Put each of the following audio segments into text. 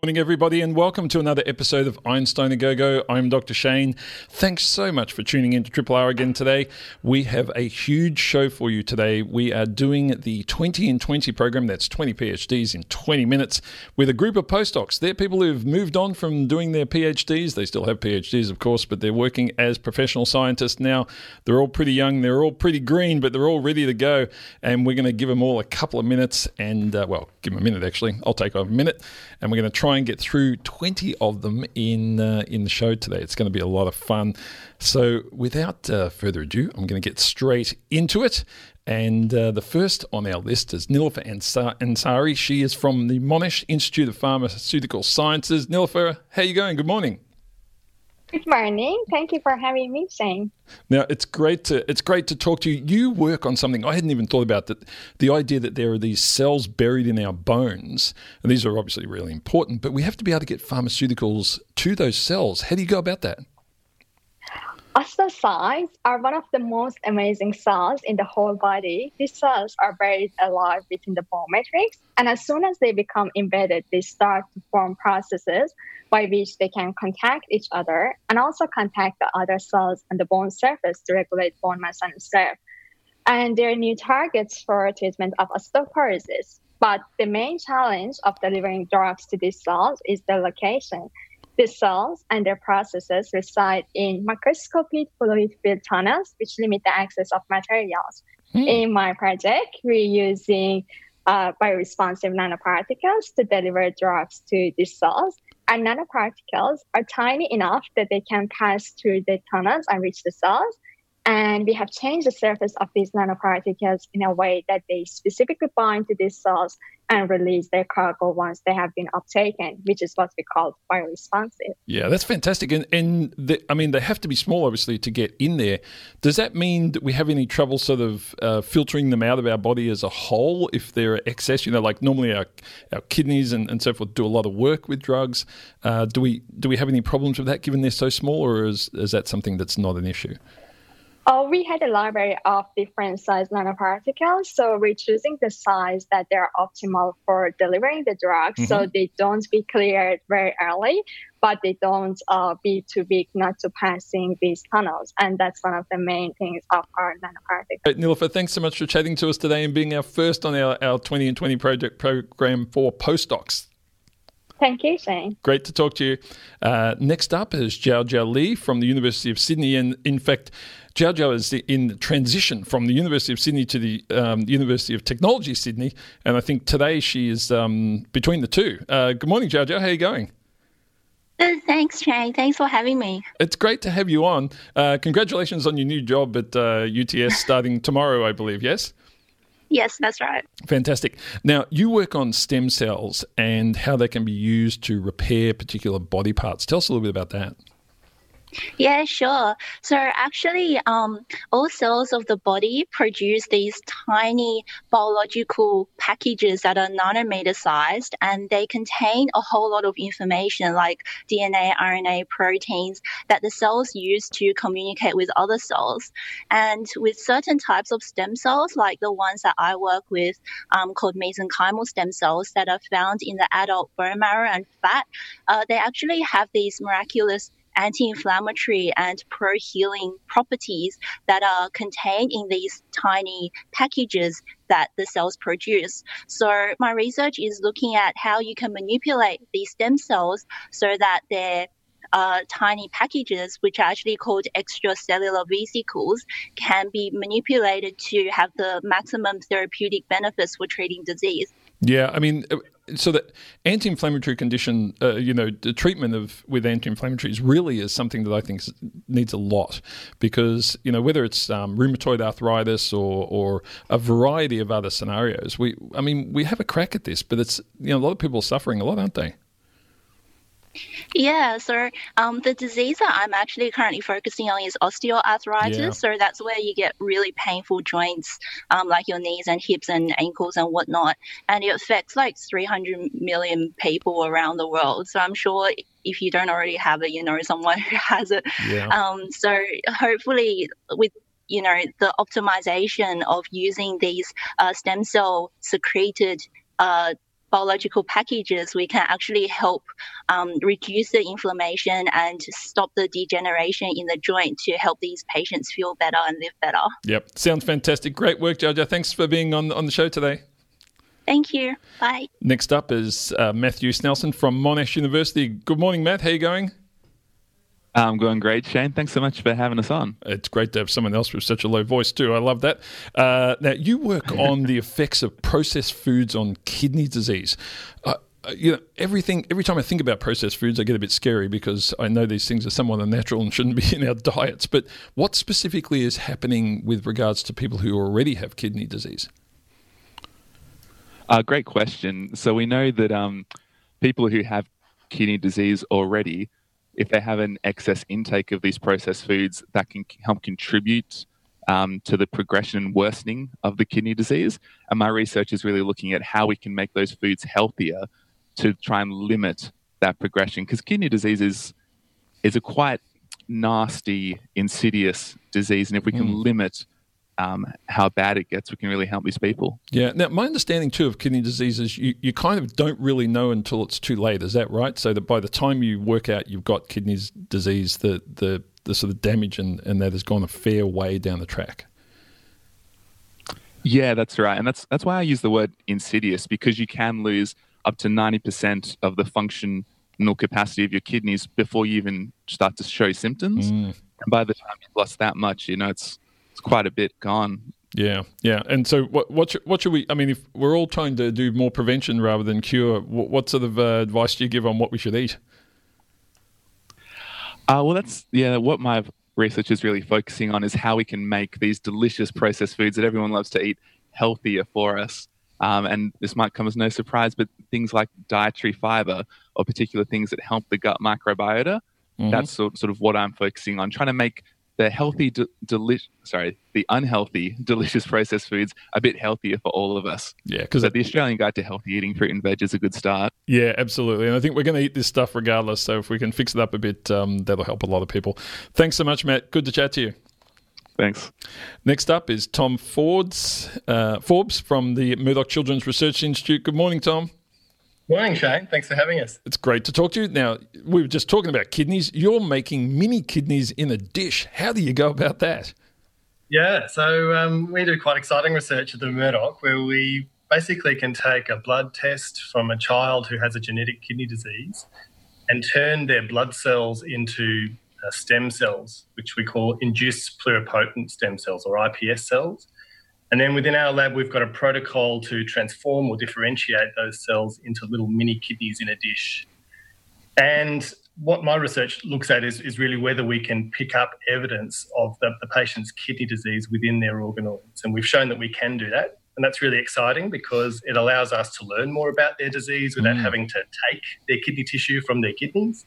Morning, everybody, and welcome to another episode of Einstein a Go Go. I'm Dr. Shane. Thanks so much for tuning in to Triple R again today. We have a huge show for you today. We are doing the 20 in 20 program, that's 20 PhDs in 20 minutes, with a group of postdocs. They're people who've moved on from doing their PhDs. They still have PhDs, of course, but they're working as professional scientists now. They're all pretty young, they're all pretty green, but they're all ready to go. And we're going to give them all a couple of minutes, and uh, well, give them a minute actually. I'll take a minute, and we're going to try try and get through 20 of them in uh, in the show today. It's going to be a lot of fun. So, without uh, further ado, I'm going to get straight into it. And uh, the first on our list is Nilofer Ansari. She is from the Monash Institute of Pharmaceutical Sciences. Nilofer, how are you going? Good morning. Good morning. Thank you for having me, Shane. Now it's great to it's great to talk to you. You work on something I hadn't even thought about that the idea that there are these cells buried in our bones, and these are obviously really important, but we have to be able to get pharmaceuticals to those cells. How do you go about that? Osteocytes are one of the most amazing cells in the whole body. These cells are buried alive within the bone matrix, and as soon as they become embedded, they start to form processes by which they can contact each other and also contact the other cells on the bone surface to regulate bone mass and strength. And they're new targets for treatment of osteoporosis. But the main challenge of delivering drugs to these cells is the location. These cells and their processes reside in microscopic fluid filled tunnels, which limit the access of materials. Mm. In my project, we're using uh, bioresponsive nanoparticles to deliver drugs to these cells and nanoparticles are tiny enough that they can pass through the tunnels and reach the cells. And we have changed the surface of these nanoparticles in a way that they specifically bind to these cells and release their cargo once they have been uptaken, which is what we call bioresponsive. Yeah, that's fantastic. And, and the, I mean, they have to be small, obviously, to get in there. Does that mean that we have any trouble sort of uh, filtering them out of our body as a whole if they're excess? You know, like normally our, our kidneys and, and so forth do a lot of work with drugs. Uh, do we do we have any problems with that given they're so small, or is, is that something that's not an issue? Oh, we had a library of different size nanoparticles. So we're choosing the size that they're optimal for delivering the drug. Mm-hmm. So they don't be cleared very early, but they don't uh, be too big not to passing these tunnels. And that's one of the main things of our nanoparticles. Right, Nilofer, thanks so much for chatting to us today and being our first on our, our 20 and 20 project program for postdocs. Thank you, Shane. Great to talk to you. Uh, next up is Jiao Jiao Li from the University of Sydney. And in fact, Jiao is in transition from the University of Sydney to the um, University of Technology Sydney. And I think today she is um, between the two. Uh, good morning, Jiao. How are you going? Thanks, Shane. Thanks for having me. It's great to have you on. Uh, congratulations on your new job at UTS uh, starting tomorrow, I believe, yes? Yes, that's right. Fantastic. Now, you work on stem cells and how they can be used to repair particular body parts. Tell us a little bit about that. Yeah, sure. So actually, um, all cells of the body produce these tiny biological packages that are nanometer sized, and they contain a whole lot of information like DNA, RNA, proteins that the cells use to communicate with other cells. And with certain types of stem cells, like the ones that I work with, um, called mesenchymal stem cells that are found in the adult bone marrow and fat, uh, they actually have these miraculous anti-inflammatory and pro-healing properties that are contained in these tiny packages that the cells produce. So my research is looking at how you can manipulate these stem cells so that they're uh, tiny packages, which are actually called extracellular vesicles, can be manipulated to have the maximum therapeutic benefits for treating disease. Yeah, I mean, so the anti-inflammatory condition, uh, you know, the treatment of with anti-inflammatories really is something that I think needs a lot because you know whether it's um, rheumatoid arthritis or or a variety of other scenarios, we I mean we have a crack at this, but it's you know a lot of people are suffering a lot, aren't they? Yeah, so um, the disease that I'm actually currently focusing on is osteoarthritis. Yeah. So that's where you get really painful joints, um, like your knees and hips and ankles and whatnot. And it affects like 300 million people around the world. So I'm sure if you don't already have it, you know someone who has it. Yeah. Um, so hopefully, with you know the optimization of using these uh, stem cell secreted uh, biological packages, we can actually help um, reduce the inflammation and stop the degeneration in the joint to help these patients feel better and live better. Yep. Sounds fantastic. Great work, Jojo. Thanks for being on on the show today. Thank you. Bye. Next up is uh, Matthew Snelson from Monash University. Good morning, Matt. How are you going? I'm going great, Shane. Thanks so much for having us on. It's great to have someone else with such a low voice too. I love that. Uh, now you work on the effects of processed foods on kidney disease. Uh, uh, you know, everything. Every time I think about processed foods, I get a bit scary because I know these things are somewhat unnatural and shouldn't be in our diets. But what specifically is happening with regards to people who already have kidney disease? Uh, great question. So we know that um, people who have kidney disease already, if they have an excess intake of these processed foods, that can help contribute um, to the progression and worsening of the kidney disease. And my research is really looking at how we can make those foods healthier to try and limit that progression. Because kidney disease is is a quite nasty, insidious disease, and if we can Mm. limit um, how bad it gets, we can really help these people. Yeah. Now, my understanding too of kidney disease is you, you kind of don't really know until it's too late. Is that right? So that by the time you work out you've got kidney disease, the, the, the sort of damage and, and that has gone a fair way down the track. Yeah, that's right, and that's that's why I use the word insidious because you can lose up to ninety percent of the functional capacity of your kidneys before you even start to show symptoms. Mm. And by the time you've lost that much, you know it's it's quite a bit gone. Yeah, yeah. And so, what what should, what should we? I mean, if we're all trying to do more prevention rather than cure, what, what sort of uh, advice do you give on what we should eat? Uh, well, that's yeah. What my research is really focusing on is how we can make these delicious processed foods that everyone loves to eat healthier for us. Um, and this might come as no surprise, but things like dietary fiber or particular things that help the gut microbiota. Mhm. That's sort, sort of what I'm focusing on, trying to make the healthy, de- deli- sorry, the unhealthy, delicious processed foods a bit healthier for all of us. Yeah, because So the Australian Guide to Healthy Eating Fruit and Veg is a good start. yeah, absolutely. And I think we're going to eat this stuff regardless. So if we can fix it up a bit, um, that'll help a lot of people. Thanks so much, Matt. Good to chat to you. Thanks. Next up is Tom Forbes, uh, Forbes from the Murdoch Children's Research Institute. Good morning, Tom. Morning, Shane. Thanks for having us. It's great to talk to you. Now, we were just talking about kidneys. You're making mini kidneys in a dish. How do you go about that? Yeah, so um, we do quite exciting research at the Murdoch where we basically can take a blood test from a child who has a genetic kidney disease and turn their blood cells into uh, stem cells, which we call induced pluripotent stem cells or IPS cells. And then within our lab, we've got a protocol to transform or differentiate those cells into little mini kidneys in a dish. And what my research looks at is, is really whether we can pick up evidence of the, the patient's kidney disease within their organoids. And we've shown that we can do that. And that's really exciting because it allows us to learn more about their disease without Mm. having to take their kidney tissue from their kidneys.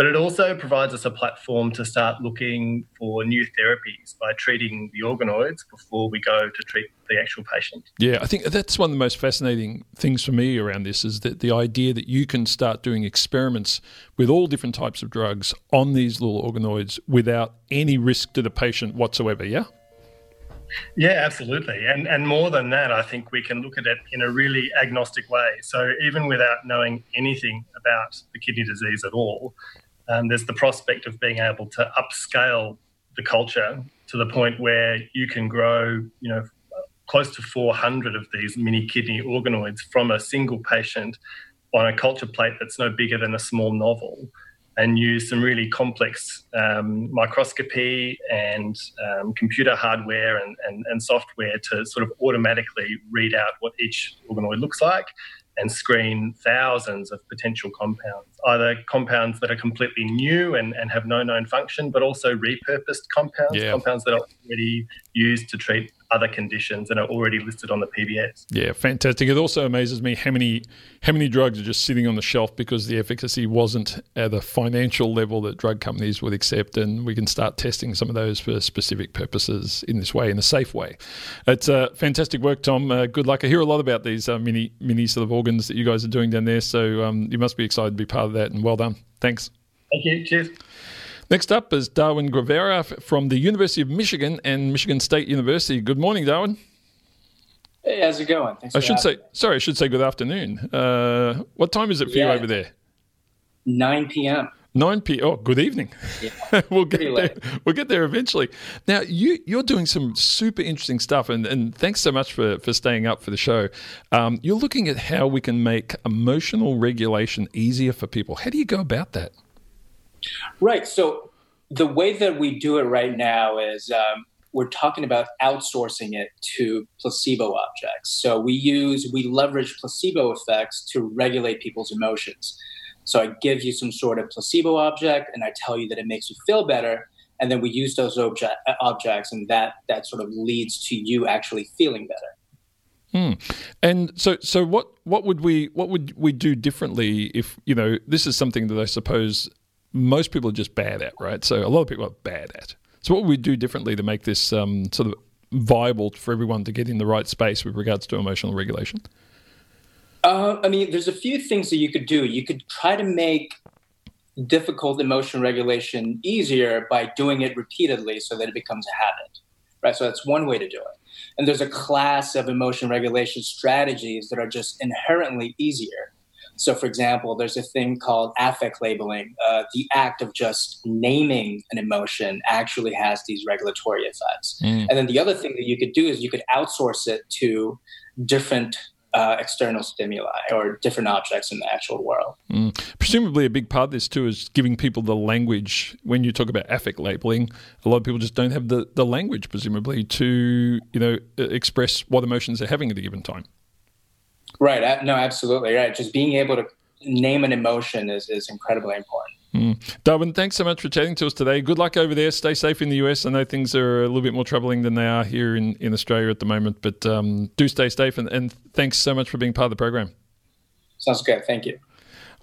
But it also provides us a platform to start looking for new therapies by treating the organoids before we go to treat the actual patient. Yeah, I think that's one of the most fascinating things for me around this is that the idea that you can start doing experiments with all different types of drugs on these little organoids without any risk to the patient whatsoever. Yeah. Yeah, absolutely. And and more than that, I think we can look at it in a really agnostic way. So even without knowing anything about the kidney disease at all, um, there's the prospect of being able to upscale the culture to the point where you can grow, you know, close to 400 of these mini kidney organoids from a single patient on a culture plate that's no bigger than a small novel and use some really complex um, microscopy and um, computer hardware and, and, and software to sort of automatically read out what each organoid looks like and screen thousands of potential compounds, either compounds that are completely new and, and have no known function, but also repurposed compounds, Yeah. compounds that are already used to treat other conditions and are already listed on the PBS. Yeah, fantastic. It also amazes me how many how many drugs are just sitting on the shelf because the efficacy wasn't at a financial level that drug companies would accept, and we can start testing some of those for specific purposes in this way, in a safe way. It's uh, fantastic work, Tom. Uh, good luck. I hear a lot about these uh, mini mini sort of organs that you guys are doing down there, so um, you must be excited to be part of that, and well done. Thanks. Thank you. Cheers. Next up is Darwin Guevara from the University of Michigan and Michigan State University. Good morning, Darwin. Hey, how's it going? Thanks I should say, sorry, I should say good afternoon. Uh, what time is it for yeah, you over there? 9 p.m. 9 p. Oh, good evening. Yeah, we'll get there. Late. We'll get there eventually. Now, you you're doing some super interesting stuff, and, and thanks so much for for staying up for the show. Um, you're looking at how we can make emotional regulation easier for people. How do you go about that? Right. So the way that we do it right now is um, we're talking about outsourcing it to placebo objects. So we use, we leverage placebo effects to regulate people's emotions. So I give you some sort of placebo object and I tell you that it makes you feel better. And then we use those object, objects and that, that sort of leads to you actually feeling better. Hmm. And so, so what, what would we, what would we do differently if, you know, this is something that I suppose most people are just bad at, right? So a lot of people are bad at. So what would we do differently to make this um, sort of viable for everyone to get in the right space with regards to emotional regulation? Uh, I mean, there's a few things that you could do. You could try to make difficult emotion regulation easier by doing it repeatedly so that it becomes a habit, right? So that's one way to do it. And there's a class of emotion regulation strategies that are just inherently easier so, for example, there's a thing called affect labeling. Uh, the act of just naming an emotion actually has these regulatory effects. Mm. And then the other thing that you could do is you could outsource it to different uh, external stimuli or different objects in the actual world. Mm. Presumably, a big part of this too is giving people the language. When you talk about affect labeling, a lot of people just don't have the, the language, presumably, to you know express what emotions they're having at a given time. Right. No, absolutely. Right. Just being able to name an emotion is, is incredibly important. Mm. Darwin, thanks so much for chatting to us today. Good luck over there. Stay safe in the US. I know things are a little bit more troubling than they are here in, in Australia at the moment, but um, do stay safe and, and thanks so much for being part of the program. Sounds good. Thank you.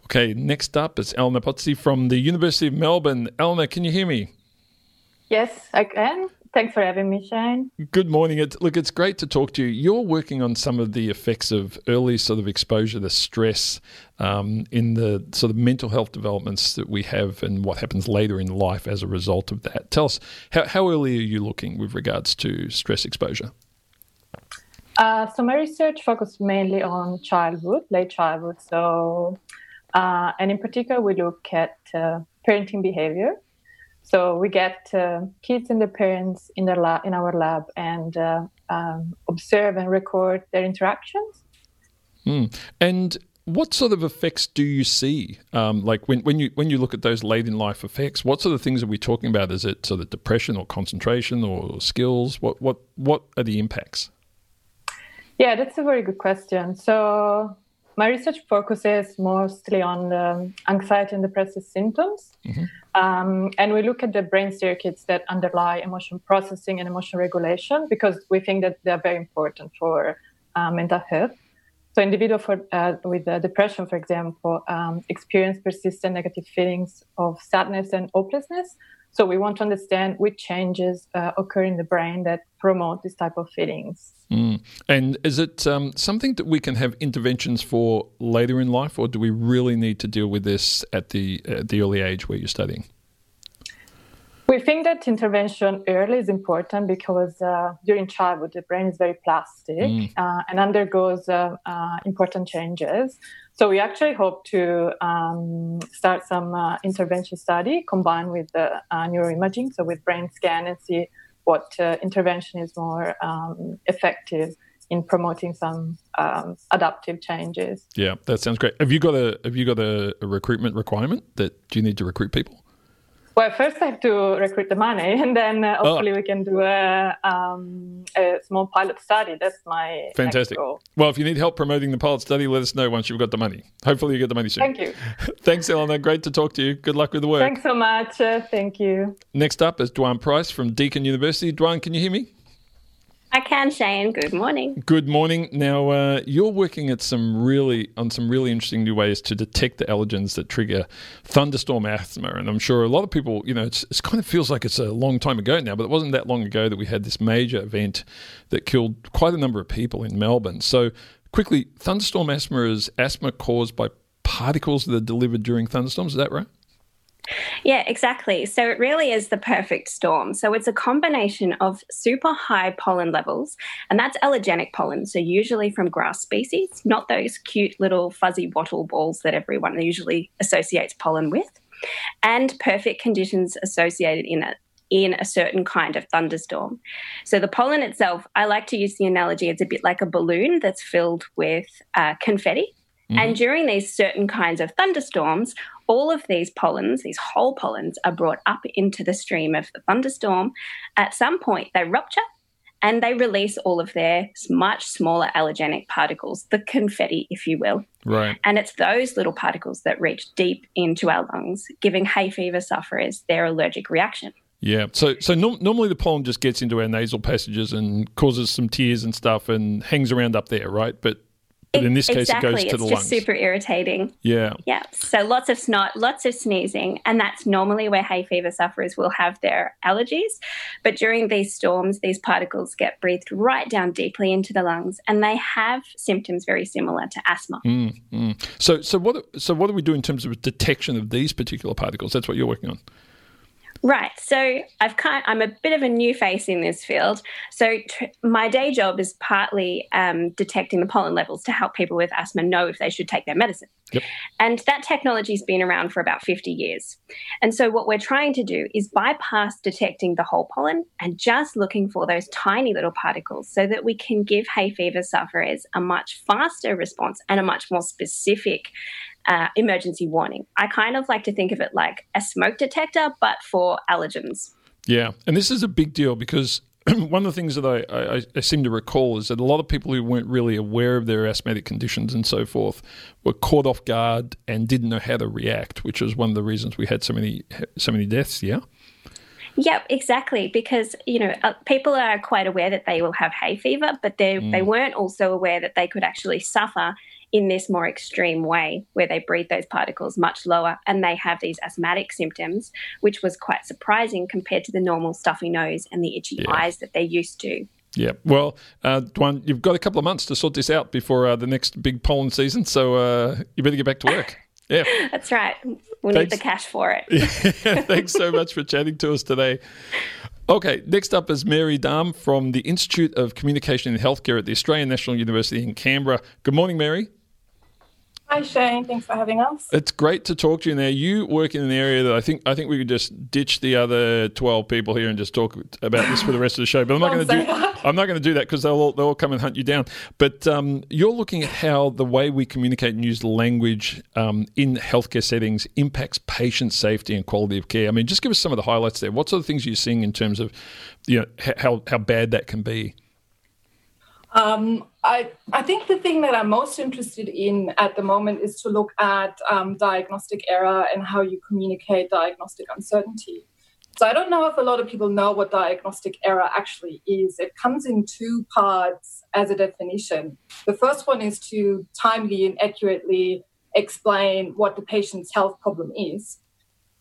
Okay, next up is Eleanor Pozzi from the University of Melbourne. Eleanor, can you hear me? Yes, I can. Thanks for having me, Shane. Good morning. It's, look, it's great to talk to you. You're working on some of the effects of early sort of exposure to stress um, in the sort of mental health developments that we have and what happens later in life as a result of that. Tell us, how, how early are you looking with regards to stress exposure? Uh, so my research focused mainly on childhood, late childhood. So, uh, and in particular, we look at uh, parenting behavior. So we get uh, kids and their parents in their lab, in our lab, and uh, um, observe and record their interactions. Mm. And what sort of effects do you see? Um, like when, when you when you look at those late in life effects, what sort of things are we talking about? Is it sort of depression or concentration or skills? What what what are the impacts? Yeah, that's a very good question. So my research focuses mostly on um, anxiety and depressive symptoms. Mm-hmm. Um, and we look at the brain circuits that underlie emotion processing and emotion regulation because we think that they're very important for uh, mental health. So, individuals uh, with uh, depression, for example, um, experience persistent negative feelings of sadness and hopelessness. So, we want to understand which changes uh, occur in the brain that promote this type of feelings. Mm. And is it um, something that we can have interventions for later in life, or do we really need to deal with this at the at the early age where you're studying? We think that intervention early is important because uh, during childhood the brain is very plastic mm. uh, and undergoes uh, uh important changes. So we actually hope to um, start some uh, intervention study combined with uh, neuroimaging, so with brain scan and see what uh, intervention is more um, effective in promoting some um, adaptive changes. Yeah, that sounds great. Have you got a have you got a, a recruitment requirement that do you need to recruit people? Well, first I have to recruit the money, and then uh, hopefully oh. we can do a, um, a, small pilot study. That's my fantastic. Well, if you need help promoting the pilot study, let us know once you've got the money. Hopefully, you get the money soon. Thank you. Thanks, Eleanor. Great to talk to you. Good luck with the work. Thanks so much. Uh, thank you. Next up is Dwan Price from Deakin University. Dwan, can you hear me? I can, Shane. Good morning. Good morning. Now, uh, you're working at some really on some really interesting new ways to detect the allergens that trigger thunderstorm asthma, and I'm sure a lot of people, you know, it's, it kind of feels like it's a long time ago now, but it wasn't that long ago that we had this major event that killed quite a number of people in Melbourne. So, quickly, thunderstorm asthma is asthma caused by particles that are delivered during thunderstorms. Is that right? Yeah, exactly. So it really is the perfect storm. So it's a combination of super high pollen levels, and that's allergenic pollen. So usually from grass species, not those cute little fuzzy wattle balls that everyone usually associates pollen with, and perfect conditions associated in it in a certain kind of thunderstorm. So the pollen itself, I like to use the analogy, it's a bit like a balloon that's filled with uh, confetti. Mm-hmm. And during these certain kinds of thunderstorms, all of these pollens, these whole pollens, are brought up into the stream of the thunderstorm. At some point, they rupture and they release all of their much smaller allergenic particles, the confetti, if you will. Right. And it's those little particles that reach deep into our lungs, giving hay fever sufferers their allergic reaction. Yeah. So so no- normally the pollen just gets into our nasal passages and causes some tears and stuff and hangs around up there, right? But but in this case, exactly. it goes to it's the just lungs. super irritating. Yeah. Yeah. So lots of snot, lots of sneezing, and that's normally where hay fever sufferers will have their allergies. But during these storms, these particles get breathed right down deeply into the lungs, and they have symptoms very similar to asthma. Mm, mm. So, so what? So, what do we do in terms of detection of these particular particles? That's what you're working on. Right. So I've kind I'm a bit of a new face in this field. So t- my day job is partly um, detecting the pollen levels to help people with asthma know if they should take their medicine. Yep. And that technology's been around for about 50 years. And so what we're trying to do is bypass detecting the whole pollen and just looking for those tiny little particles so that we can give hay fever sufferers a much faster response and a much more specific uh, emergency warning. I kind of like to think of it like a smoke detector, but for allergens. Yeah, and this is a big deal because one of the things that I, I, I, seem to recall is that a lot of people who weren't really aware of their asthmatic conditions and so forth were caught off guard and didn't know how to react, which was one of the reasons we had so many so many deaths. Yeah. Yep, exactly. Because you know uh, people are quite aware that they will have hay fever, but they mm. they weren't also aware that they could actually suffer in this more extreme way where they breathe those particles much lower and they have these asthmatic symptoms, which was quite surprising compared to the normal stuffy nose and the itchy yeah. eyes that they're used to. Yeah. Well, uh, Dwan, you've got a couple of months to sort this out before uh, the next big pollen season, so uh, you better get back to work. Yeah. That's right. We'll Thanks. need the cash for it. Thanks so much for chatting to us today. Okay, next up is Mary Dahm from the Institute of Communication in Healthcare at the Australian National University in Canberra. Good morning, Mary. Hi Shane, thanks for having us. It's great to talk to you. Now you work in an area that I think I think we could just ditch the other twelve people here and just talk about this for the rest of the show. But I'm not going to do that. I'm not going to do that because they'll all, they'll all come and hunt you down. But um, you're looking at how the way we communicate and use language um, in healthcare settings impacts patient safety and quality of care. I mean, just give us some of the highlights there. What sort of things are you seeing in terms of you know how how bad that can be? Um, I, I think the thing that I'm most interested in at the moment is to look at um, diagnostic error and how you communicate diagnostic uncertainty. So I don't know if a lot of people know what diagnostic error actually is. It comes in two parts as a definition. The first one is to timely and accurately explain what the patient's health problem is.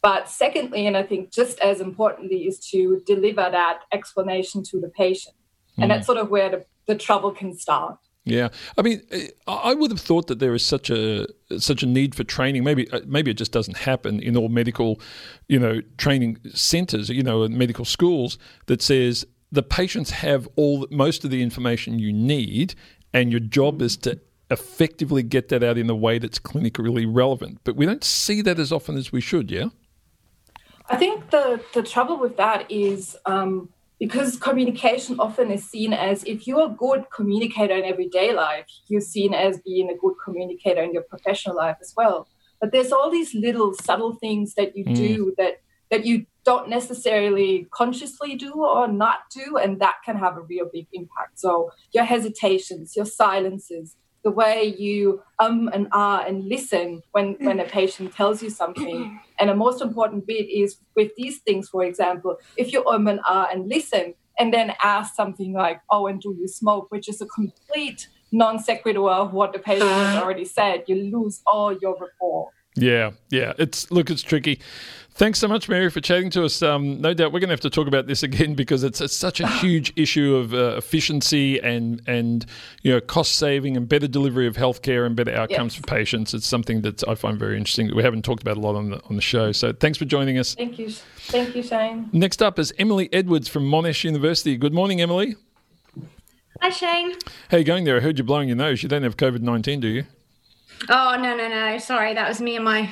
But secondly, and I think just as importantly, is to deliver that explanation to the patient. Mm. And that's sort of where the the trouble can start. Yeah, I mean, I would have thought that there is such a such a need for training. Maybe uh, maybe it just doesn't happen in all medical, you know, training centres, you know, medical schools that says the patients have all most of the information you need, and your job is to effectively get that out in a way that's clinically relevant. But we don't see that as often as we should. Yeah, I think the the trouble with that is. Um, because communication often is seen as if you're a good communicator in everyday life, you're seen as being a good communicator in your professional life as well. But there's all these little subtle things that you mm. do that that you don't necessarily consciously do or not do, and that can have a real big impact. So your hesitations, your silences, the way you um and ah and listen when when a patient tells you something and a most important bit is with these things for example if you um and ah and listen and then ask something like, "Oh, and do you smoke?" which is a complete non sequitur of what the patient has already said. You lose all your rapport. Yeah, yeah. It's look, it's tricky. Thanks so much, Mary, for chatting to us. Um, no doubt we're going to have to talk about this again because it's, it's such a huge issue of uh, efficiency and and you know cost saving and better delivery of healthcare and better outcomes yes. for patients. It's something that I find very interesting that we haven't talked about a lot on the on the show. So thanks for joining us. Thank you, thank you, Shane. Next up is Emily Edwards from Monash University. Good morning, Emily. Hi, Shane. How you going there? I heard you're blowing your nose. You don't have COVID nineteen, do you? Oh no no no! Sorry, that was me and my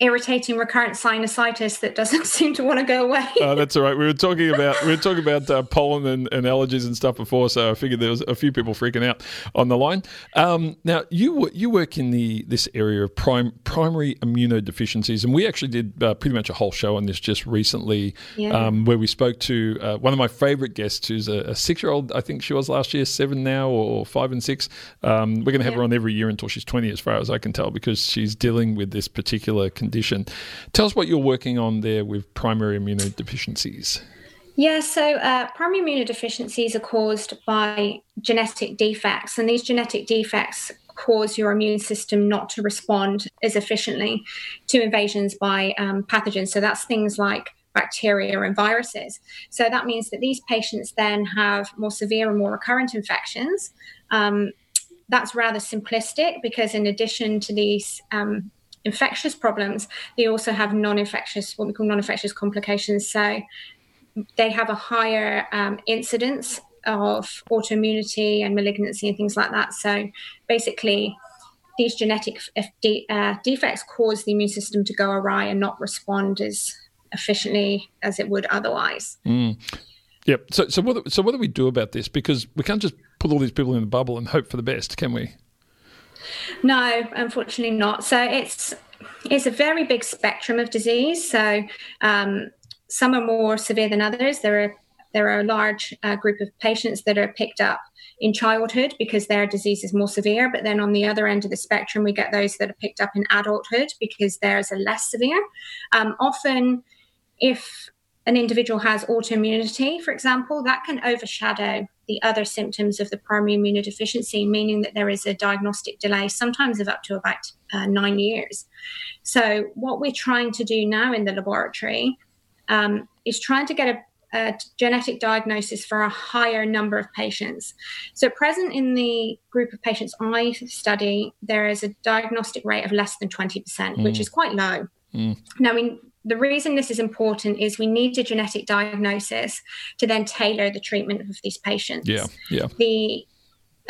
irritating recurrent sinusitis that doesn't seem to want to go away. oh, that's all right. We were talking about we were talking about uh, pollen and, and, allergies and stuff before, so I figured there was a few people freaking out on the line. Um, now you you work in the this area of prime, primary immunodeficiencies, and we actually did uh, pretty much a whole show on this just recently, yeah. um, where we spoke to uh, one of my favourite guests, who's a, a six year old. I think she was last year, seven now, or five and six. Um, we're going to have yeah. her on every year until she's twenty, as far as I can tell, because she's dealing with this particular condition. Tell us what you're working on there with primary immunodeficiencies. Yeah, so uh, primary immunodeficiencies are caused by genetic defects, and these genetic defects cause your immune system not to respond as efficiently to invasions by um, pathogens. So that's things like bacteria and viruses. So that means that these patients then have more severe and more recurrent infections. Um, that's rather simplistic because, in addition to these um, infectious problems, they also have non-infectious, what we call non-infectious complications. So they have a higher um, incidence of autoimmunity and malignancy and things like that. So basically, these genetic uh, defects cause the immune system to go awry and not respond as efficiently as it would otherwise. Mm. Yep. So, so what? So, what do we do about this? Because we can't just put all these people in the bubble and hope for the best, can we? No, unfortunately not. So it's it's a very big spectrum of disease. So um, some are more severe than others. There are there are a large uh, group of patients that are picked up in childhood because their disease is more severe. But then on the other end of the spectrum, we get those that are picked up in adulthood because theirs are less severe. Um, often, if an individual has autoimmunity, for example, that can overshadow the other symptoms of the primary immunodeficiency, meaning that there is a diagnostic delay, sometimes of up to about uh, nine years. So, what we're trying to do now in the laboratory um, is trying to get a, a, genetic diagnosis for a higher number of patients. So, present in the group of patients I study, there is a diagnostic rate of less than 20%, mm. which is quite low. Mm. Now, I mean, the reason this is important is we need a genetic diagnosis to then tailor the treatment of these patients. Yeah, yeah. The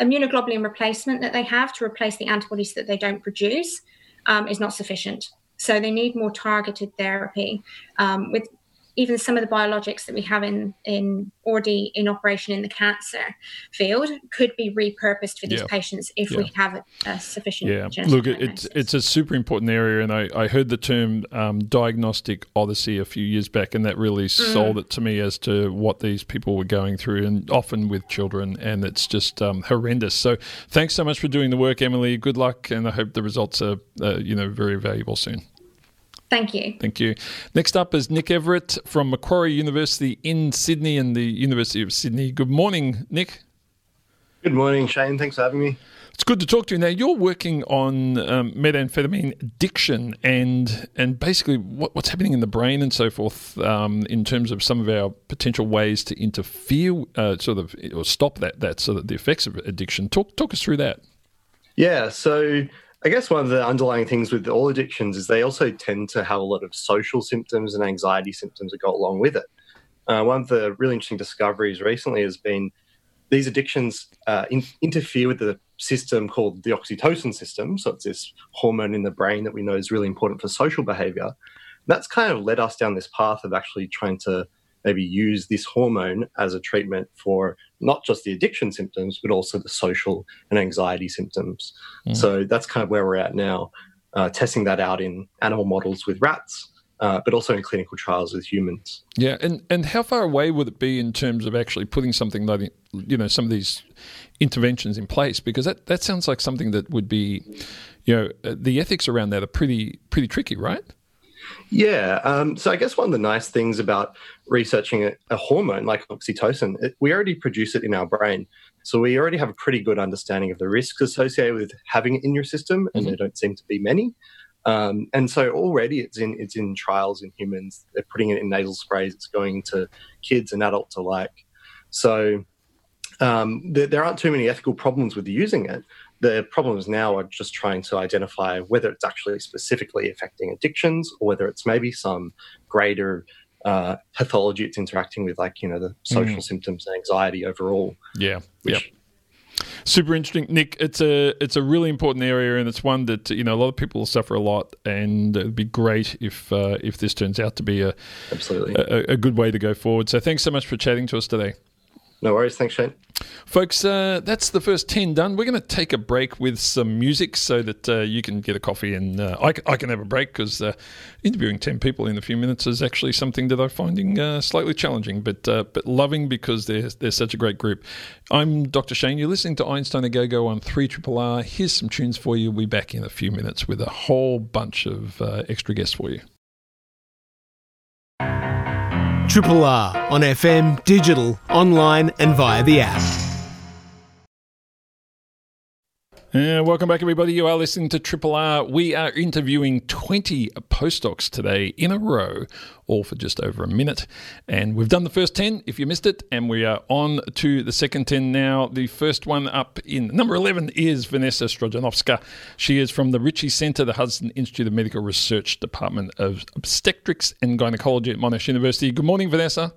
immunoglobulin replacement that they have to replace the antibodies that they don't produce um, is not sufficient. So they need more targeted therapy um, with even some of the biologics that we have in in already in operation in the cancer field could be repurposed for these yeah. patients if yeah. we have a, a sufficient. Yeah, look, it's it's a super important area, and I, I heard the term um, diagnostic odyssey a few years back, and that really mm. sold it to me as to what these people were going through, and often with children, and it's just um, horrendous. So, thanks so much for doing the work, Emily. Good luck, and I hope the results are uh, you know very valuable soon. Thank you. Thank you. Next up is Nick Everett from Macquarie University in Sydney and the University of Sydney. Good morning, Nick. Good morning, Shane. Thanks for having me. It's good to talk to you. Now you're working on um, methamphetamine addiction and and basically what, what's happening in the brain and so forth um, in terms of some of our potential ways to interfere, uh, sort of, or stop that that so that the effects of addiction. Talk talk us through that. Yeah. So I guess one of the underlying things with all addictions is they also tend to have a lot of social symptoms and anxiety symptoms that go along with it. Uh, one of the really interesting discoveries recently has been these addictions uh, in, interfere with the system called the oxytocin system. So it's this hormone in the brain that we know is really important for social behavior. That's kind of led us down this path of actually trying to maybe use this hormone as a treatment for not just the addiction symptoms, but also the social and anxiety symptoms. Mm. So that's kind of where we're at now, uh, testing that out in animal models with rats. Uh, but also in clinical trials with humans. Yeah, and, and how far away would it be in terms of actually putting something like you know some of these interventions in place? Because that, that sounds like something that would be, you know, uh, the ethics around that are pretty pretty tricky, right? Yeah. Um, so I guess one of the nice things about researching a, a hormone like oxytocin, it, we already produce it in our brain. So we already have a pretty good understanding of the risks associated with having it in your system, and mm-hmm. there don't seem to be many. Um, and so already it's in it's in trials in humans. They're putting it in nasal sprays. It's going to kids and adults alike. So um, there, there aren't too many ethical problems with using it. The problems now are just trying to identify whether it's actually specifically affecting addictions or whether it's maybe some greater uh, pathology it's interacting with, like you know the social mm. symptoms and anxiety overall. Yeah, yeah. Super interesting, Nick. It's a it's a really important area, and it's one that you know a lot of people suffer a lot, and it'd be great if uh, if this turns out to be a absolutely a, a good way to go forward. So thanks so much for chatting to us today. No worries. Thanks, Shane. Folks, uh, that's the first 10 done. We're going to take a break with some music so that uh, you can get a coffee and uh, I, I, can have a break because uh, interviewing 10 people in a few minutes is actually something that I'm finding uh, slightly challenging, but uh, but loving because they're, they're such a great group. I'm Dr. Shane. You're listening to Einstein a Go Go on 3 R. Here's some tunes for you. We'll be back in a few minutes with a whole bunch of extra guests for you. Triple R on FM, digital, online, and via the app. Welcome back, everybody. You are listening to Triple R. We are interviewing 20 postdocs today in a row, all for just over a minute. And we've done the first 10 if you missed it, and we are on to the second 10 now. The first one up in number 11 is Vanessa Stojanovska. She is from the Ritchie Centre, the Hudson Institute of Medical Research Department of Obstetrics and Gynecology at Monash University. Good morning, Vanessa.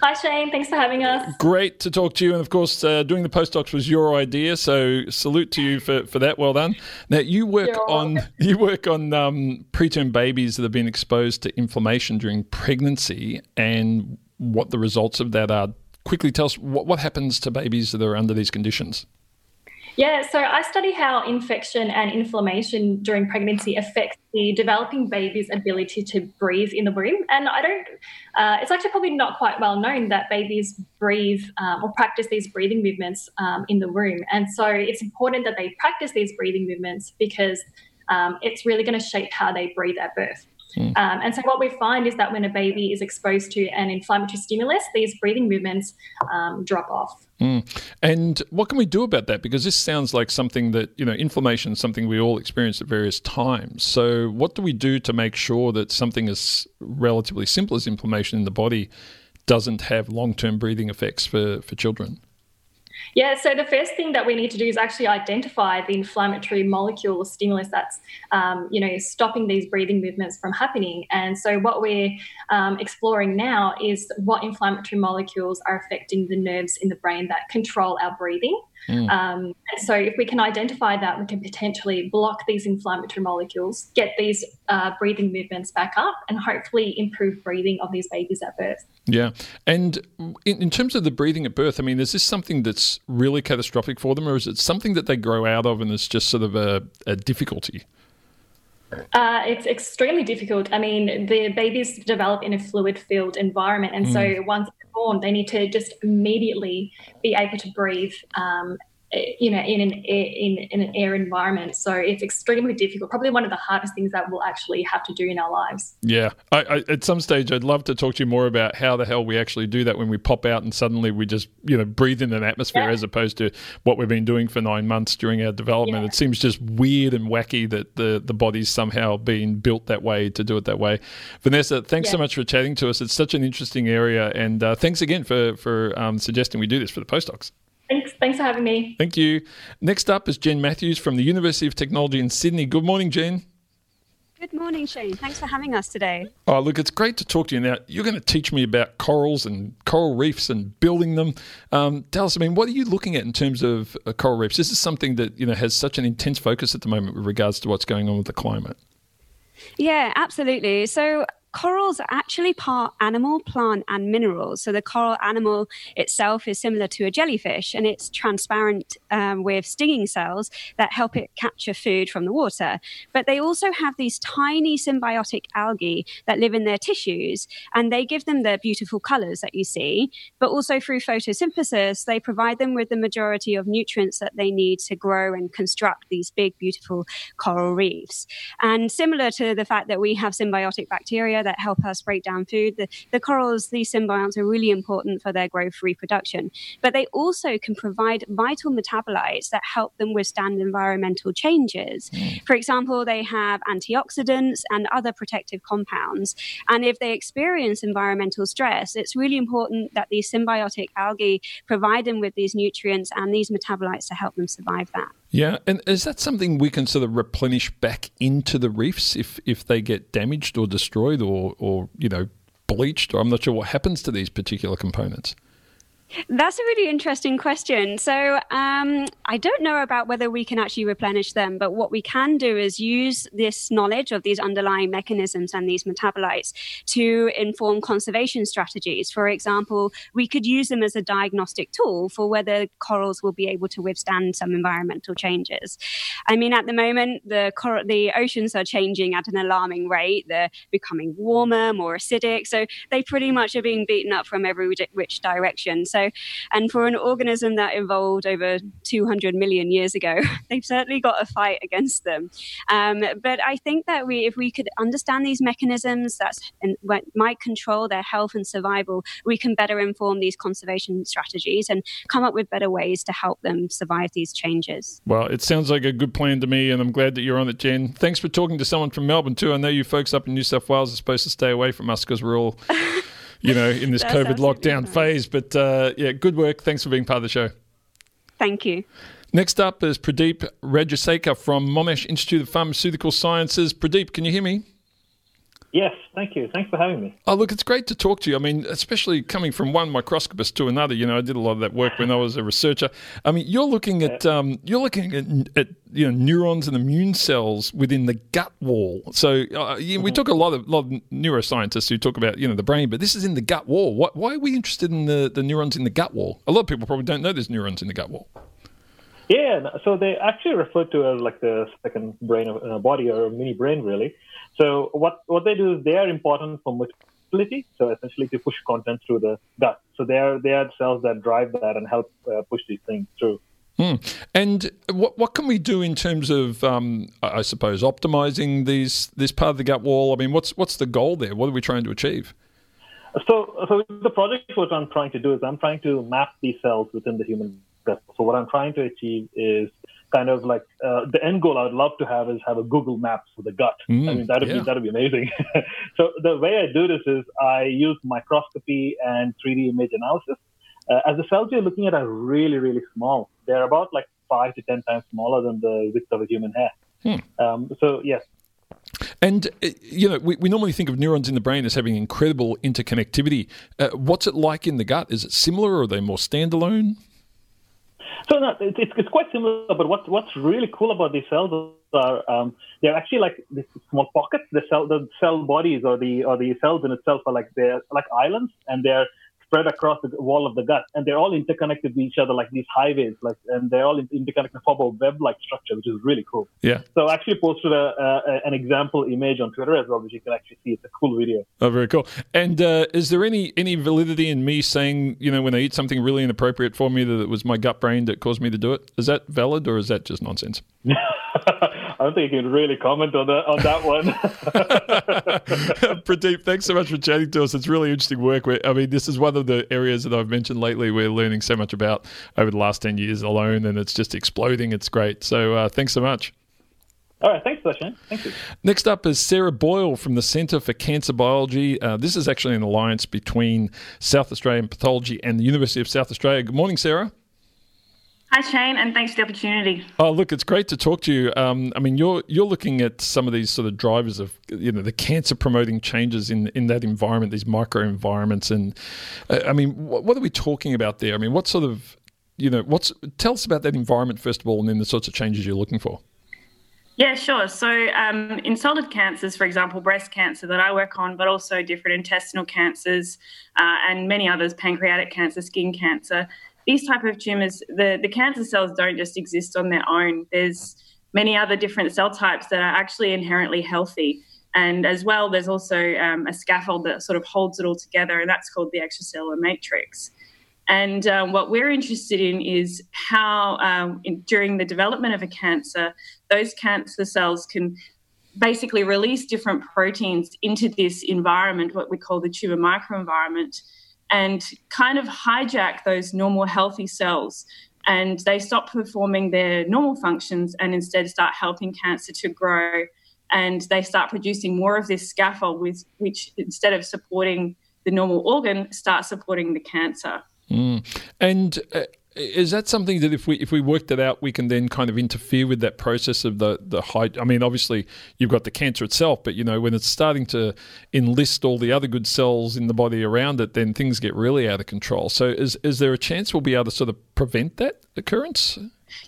Hi, Shane. Thanks for having us. Great to talk to you. And of course, uh, doing the postdocs was your idea, so salute to you for, for that. Well done. Now you work You're on welcome. you work on um, preterm babies that have been exposed to inflammation during pregnancy, and what the results of that are. Quickly tell us what, what happens to babies that are under these conditions. Yeah, so I study how infection and inflammation during pregnancy affects the developing baby's ability to breathe in the womb. And I don't, uh, it's actually probably not quite well known that babies breathe um, or practice these breathing movements um, in the womb. And so it's important that they practice these breathing movements because um, it's really going to shape how they breathe at birth. Mm. Um, and so, what we find is that when a baby is exposed to an inflammatory stimulus, these breathing movements um, drop off. Mm. And what can we do about that? Because this sounds like something that, you know, inflammation is something we all experience at various times. So, what do we do to make sure that something as relatively simple as inflammation in the body doesn't have long term breathing effects for, for children? Yeah, so the first thing that we need to do is actually identify the inflammatory molecule or stimulus that's, um, you know, stopping these breathing movements from happening. And so what we're um, exploring now is what inflammatory molecules are affecting the nerves in the brain that control our breathing. Mm. Um, so, if we can identify that, we can potentially block these inflammatory molecules, get these uh, breathing movements back up, and hopefully improve breathing of these babies at birth. Yeah. And in, in terms of the breathing at birth, I mean, is this something that's really catastrophic for them, or is it something that they grow out of and it's just sort of a, a difficulty? Uh, it's extremely difficult. I mean, the babies develop in a fluid filled environment. And mm. so once they're born, they need to just immediately be able to breathe um, you know in an air, in, in an air environment. So it's extremely difficult probably one of the hardest things that we'll actually have to do in our lives. Yeah. I, I, at some stage i'd love to talk to you more about how the hell we actually do that when we pop out and suddenly we just you know breathe in an atmosphere yeah. as opposed to what we've been doing for nine months during our development. Yeah. it seems just weird and wacky that the the body's somehow being built that way to do it that way. Vanessa thanks yeah. so much for chatting to us. It's such an interesting area and uh, thanks again for for um, suggesting we do this for the postdocs Thanks. Thanks for having me. Thank you. Next up is Jen Matthews from the University of Technology in Sydney. Good morning, Jen. Good morning, Shane. Thanks for having us today. Oh, look, it's great to talk to you. Now, you're going to teach me about corals and coral reefs and building them. Um, tell us, I mean, what are you looking at in terms of uh, coral reefs? This is something that you know has such an intense focus at the moment with regards to what's going on with the climate. Yeah, absolutely. So corals are actually part animal, plant, and minerals. So the coral animal itself is similar to a jellyfish, and it's transparent um, with stinging cells that help it capture food from the water. But they also have these tiny symbiotic algae that live in their tissues, and they give them the beautiful colors that you see. But also through photosynthesis, they provide them with the majority of nutrients that they need to grow and construct these big, beautiful coral reefs. And similar to the fact that we have symbiotic bacteria that help us break down food, the, the corals, these symbionts are really important for their growth reproduction. But they also can provide vital metabolites that help them withstand environmental changes. Hmm. For example, they have antioxidants and other protective compounds. And if they experience environmental stress, it's really important that these symbiotic algae provide them with these nutrients and these metabolites to help them survive that. Yeah, and is that something we can sort of replenish back into the reefs if if they get damaged or destroyed or or you know bleached? I'm not sure what happens to these particular components. That's a really interesting question. So, um, I don't know about whether we can actually replenish them, but what we can do is use this knowledge of these underlying mechanisms and these metabolites to inform conservation strategies. For example, we could use them as a diagnostic tool for whether corals will be able to withstand some environmental changes. I mean, at the moment, the cor- the oceans are changing at an alarming rate. They're becoming warmer, more acidic, so they pretty much are being beaten up from every which direction. So, and for an organism that evolved over 200 million years ago, they've certainly got a fight against them. Um, but I think that we, if we could understand these mechanisms that might control their health and survival, we can better inform these conservation strategies and come up with better ways to help them survive these changes. Well, it sounds like a good plan to me, and I'm glad that you're on it, Jen. Thanks for talking to someone from Melbourne too. I know you folks up in New South Wales are supposed to stay away from us because we're all you know, in this COVID lockdown phase. But uh, yeah, good work. Thanks for being part of the show. Thank you. Next up is Pradeep Rajasekhar from Monash Institute of Pharmaceutical Sciences. Pradeep, can you hear me? Yes, thank you. Thanks for having me. Oh, look, it's great to talk to you. I mean, especially coming from one microscopist to another. You know, I did a lot of that work when I was a researcher. I mean, you're looking at um, you're looking at, at, you know neurons and immune cells within the gut wall. So uh, we mm-hmm. talk a lot of, lot of neuroscientists who talk about you know the brain, but this is in the gut wall. Why, why are we interested in the, the neurons in the gut wall? A lot of people probably don't know there's neurons in the gut wall. Yeah, so they actually refer to it as like the second brain of a body or a mini brain, really. So what, what they do is they are important for motility, so essentially to push content through the gut. So they are they are cells that drive that and help uh, push these things through. Hmm. And what what can we do in terms of, um, I suppose, optimizing these this part of the gut wall? I mean, what's what's the goal there? What are we trying to achieve? So, so the project what I'm trying to do is I'm trying to map these cells within the human gut. So what I'm trying to achieve is kind of like uh, the end goal I would love to have is have a Google Maps for the gut. Mm, I mean, that'd yeah. be that'd be amazing. so the way I do this is I use microscopy and 3D image analysis. Uh, as the cells you're looking at are really really small. They're about like five to ten times smaller than the width of a human hair. Hmm. Um, so yes, and, uh, you know, we, we normally think of neurons in the brain as having incredible interconnectivity. Uh, what's it like in the gut? Is it similar or are they more standalone? So no, it's, it's quite similar, but what, what's really cool about these cells are um, they're actually like these small pockets. The cell the cell bodies or the or the cells in itself are like they're like islands, and they're spread across the wall of the gut, and they're all interconnected with each other like these highways, like and they're all interconnected form a web-like structure, which is really cool. Yeah. So I actually posted a, a, an example image on Twitter as well, which you can actually see. It's a cool video. Oh, very cool. And uh, is there any any validity in me saying, you know, when I eat something really inappropriate for me, that it was my gut brain that caused me to do it? Is that valid, or is that just nonsense? I don't think you can really comment on that on that one. Pradeep, thanks so much for chatting to us. It's really interesting work. I mean, this is one of the areas that I've mentioned lately. We're learning so much about over the last ten years alone, and it's just exploding. It's great. So, uh, thanks so much. All right, thanks, Shane. Thank you. Next up is Sarah Boyle from the Centre for Cancer Biology. Uh, this is actually an alliance between South Australian Pathology and the University of South Australia. Good morning, Sarah. Hi Shane, and thanks for the opportunity. Oh, look, it's great to talk to you. Um, I mean, you're you're looking at some of these sort of drivers of you know the cancer promoting changes in in that environment, these micro environments, and uh, I mean, what, what, are we talking about there? I mean, what sort of you know what's tell us about that environment first of all, and then the sorts of changes you're looking for. Yeah, sure. So, um, in solid cancers, for example, breast cancer that I work on, but also different intestinal cancers uh, and many others, pancreatic cancer, skin cancer, these type of tumors, the, the cancer cells don't just exist on their own. There's many other different cell types that are actually inherently healthy. And as well, there's also um, a scaffold that sort of holds it all together, and that's called the extracellular matrix. And um, what we're interested in is how, um, in, during the development of a cancer, those cancer cells can basically release different proteins into this environment, what we call the tumor microenvironment, and kind of hijack those normal healthy cells. And they stop performing their normal functions and instead start helping cancer to grow. And they start producing more of this scaffold, with, which instead of supporting the normal organ, start supporting the cancer. Mm. And uh, is that something that if we if we worked it out, we can then kind of interfere with that process of the the high? I mean, obviously you've got the cancer itself, but you know when it's starting to enlist all the other good cells in the body around it, then things get really out of control. So is is there a chance we'll be able to sort of prevent that occurrence?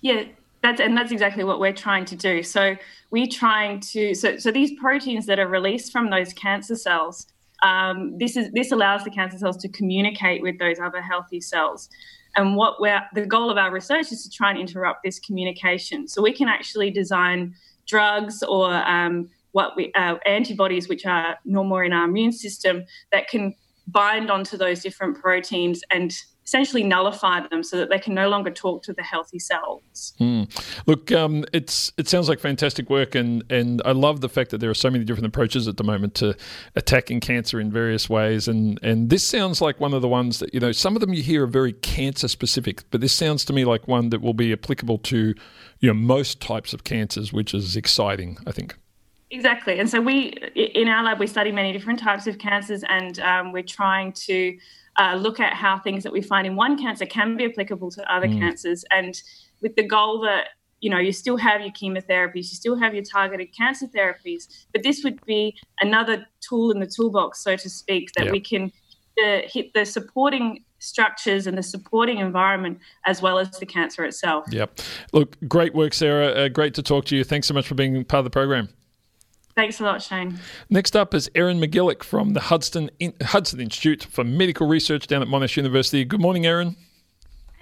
Yeah, that's and that's exactly what we're trying to do. So we're trying to so so these proteins that are released from those cancer cells um, this is this allows the cancer cells to communicate with those other healthy cells. And what we're the goal of our research is to try and interrupt this communication. So we can actually design drugs or um, what we uh, antibodies, which are normal in our immune system, that can bind onto those different proteins and essentially nullify them so that they can no longer talk to the healthy cells. Mm. Look, um, it's it sounds like fantastic work, and and I love the fact that there are so many different approaches at the moment to attacking cancer in various ways, and and this sounds like one of the ones that you know some of them you hear are very cancer specific, but this sounds to me like one that will be applicable to you know most types of cancers, which is exciting. I think. Exactly. And so we, in our lab, we study many different types of cancers and um, we're trying to uh, look at how things that we find in one cancer can be applicable to other mm. cancers, and with the goal that you know you still have your chemotherapies, you still have your targeted cancer therapies, but this would be another tool in the toolbox, so to speak, that we can uh, hit the supporting structures and the supporting environment as well as the cancer itself. Yep. Look, great work, Sarah. Uh, great to talk to you. Thanks so much for being part of the program. Thanks a lot, Shane. Next up is Erin McGillick from the Hudson, Hudson Institute for Medical Research down at Monash University. Good morning, Erin.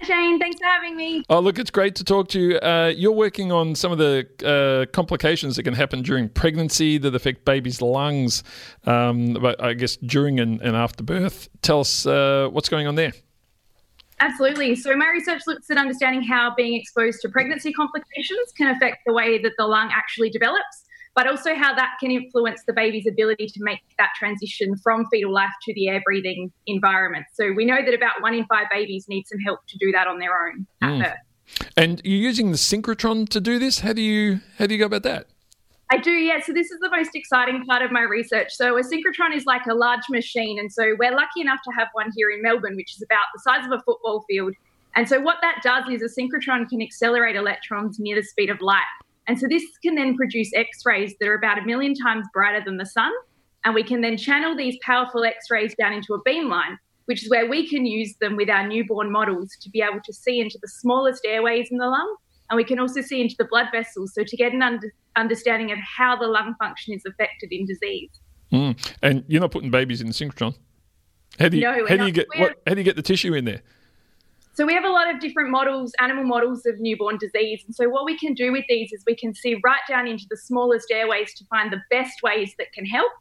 Shane, thanks for having me. Oh, look, it's great to talk to you. Uh, you're working on some of the uh, complications that can happen during pregnancy that affect babies' lungs, um, but I guess during and, and after birth. Tell us uh, what's going on there. Absolutely. So, my research looks at understanding how being exposed to pregnancy complications can affect the way that the lung actually develops but also how that can influence the baby's ability to make that transition from fetal life to the air breathing environment. So we know that about one in five babies need some help to do that on their own at mm. birth. And you're using the synchrotron to do this. How do you how do you go about that? I do, yeah. So this is the most exciting part of my research. So a synchrotron is like a large machine, and so we're lucky enough to have one here in Melbourne, which is about the size of a football field. And so what that does is a synchrotron can accelerate electrons near the speed of light. And so this can then produce X rays that are about a million times brighter than the sun. And we can then channel these powerful X rays down into a beamline, which is where we can use them with our newborn models to be able to see into the smallest airways in the lung. And we can also see into the blood vessels, so to get an under- understanding of how the lung function is affected in disease. Mm. And you're not putting babies in the synchrotron. How do you, no, how do you get what, how do you get the tissue in there? So we have a lot of different models, animal models of newborn disease. And so what we can do with these is we can see right down into the smallest airways to find the best ways that can help.